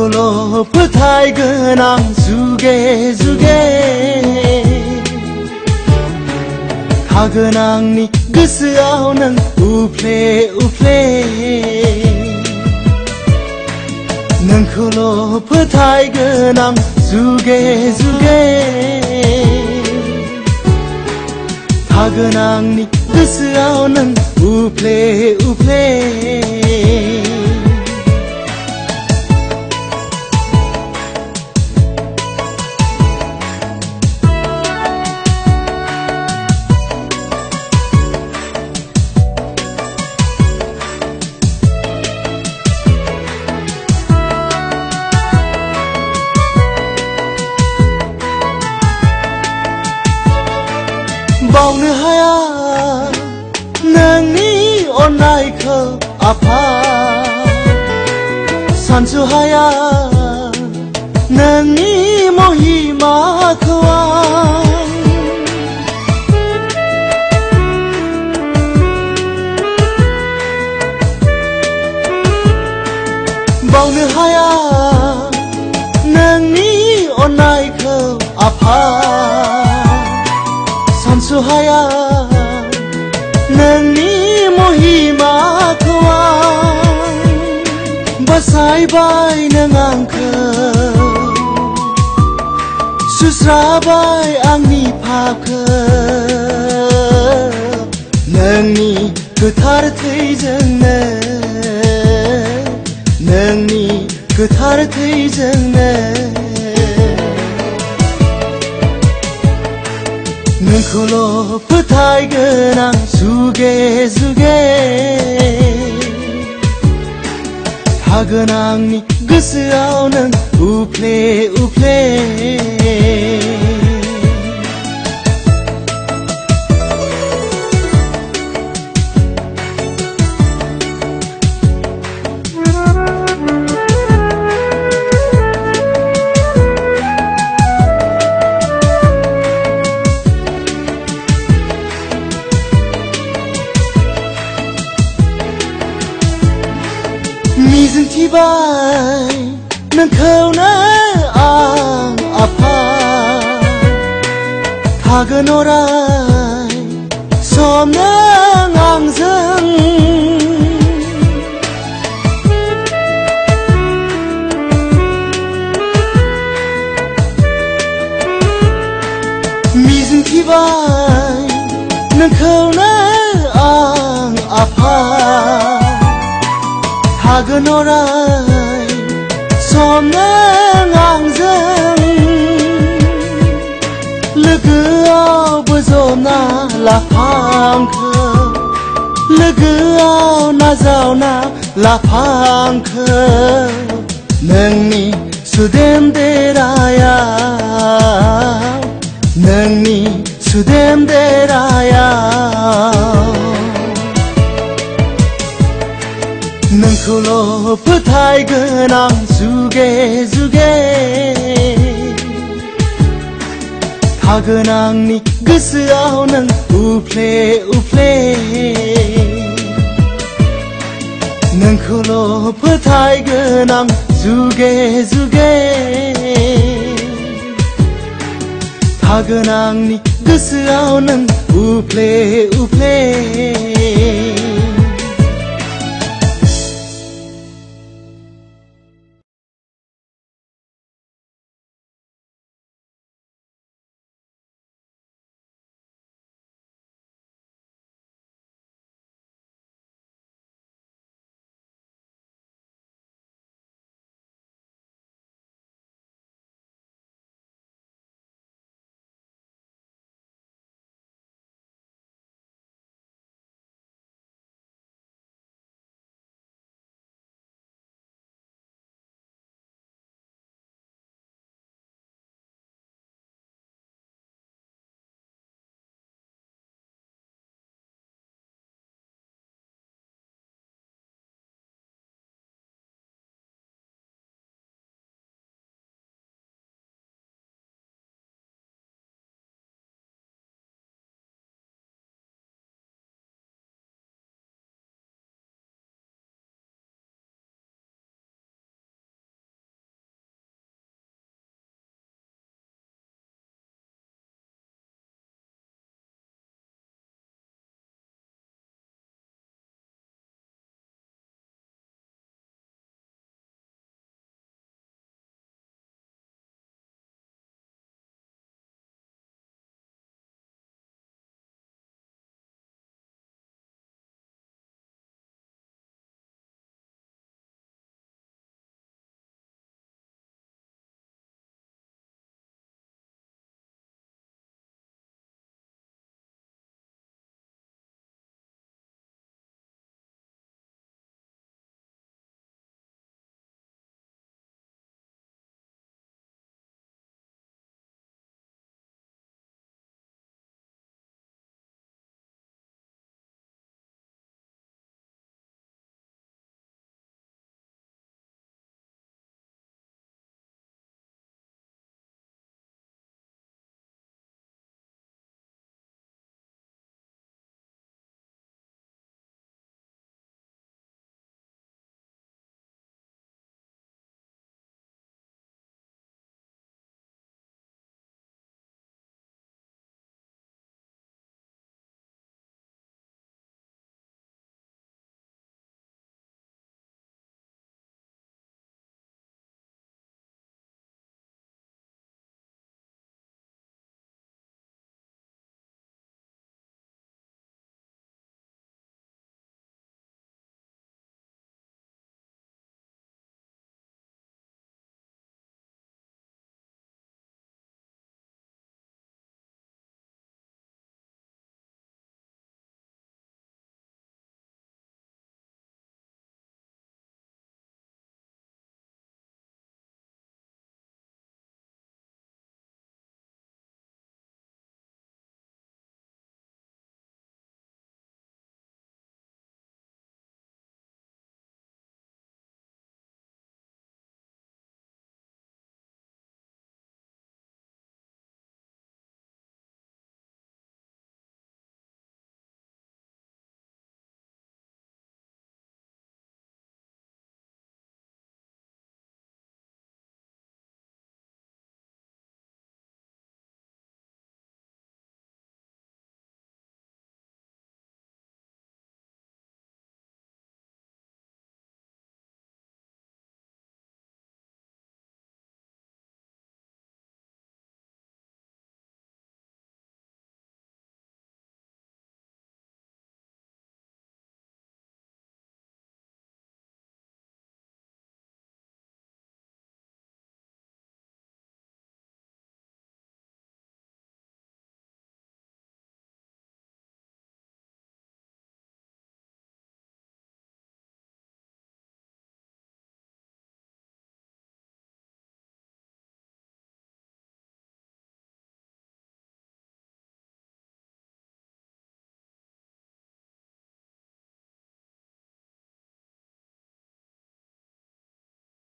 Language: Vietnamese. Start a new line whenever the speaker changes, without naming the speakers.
नोंखौल' फोथायगोन आं जुगे जुगे थागोन आंनि गोसोआव नों उफ्ले उफ्ले नोंखौल' फोथायगोन आं जुगे जुगे थागोन आंनि गोसोआव नों उफ्ले उफ्ले haya nani onai kha apa? Bao haya nani mohima khwa baunu ôn nani onai kha apa? 수하야 난네 모히마크왕 바사이바이 능앙크 수스라바이 앙니 파크 능니 그타르 테이정네 능니 그타르 테이정네 눈콜로 부탁 그냥 수개 수개. 하그낭니 그스아오는 우플레 우플레 작은 오라이 섬는 항상 미슨 티바이 는 그날 앙 아파 작은 오라이 섬는 항상 ลือเกิน na la phang khơ lơ gư na giao na la phang khơ nâng ni su đêm đê ra ya nâng ni su đêm đê ra ya nâng khu lô phơ thai gơ nàng su ghê su ghê 파근앙니 그스아오는 우플레 우플레. 능클로 퍼타이그낭 주게 주게 파근앙니 그스아오는 우플레 우플레.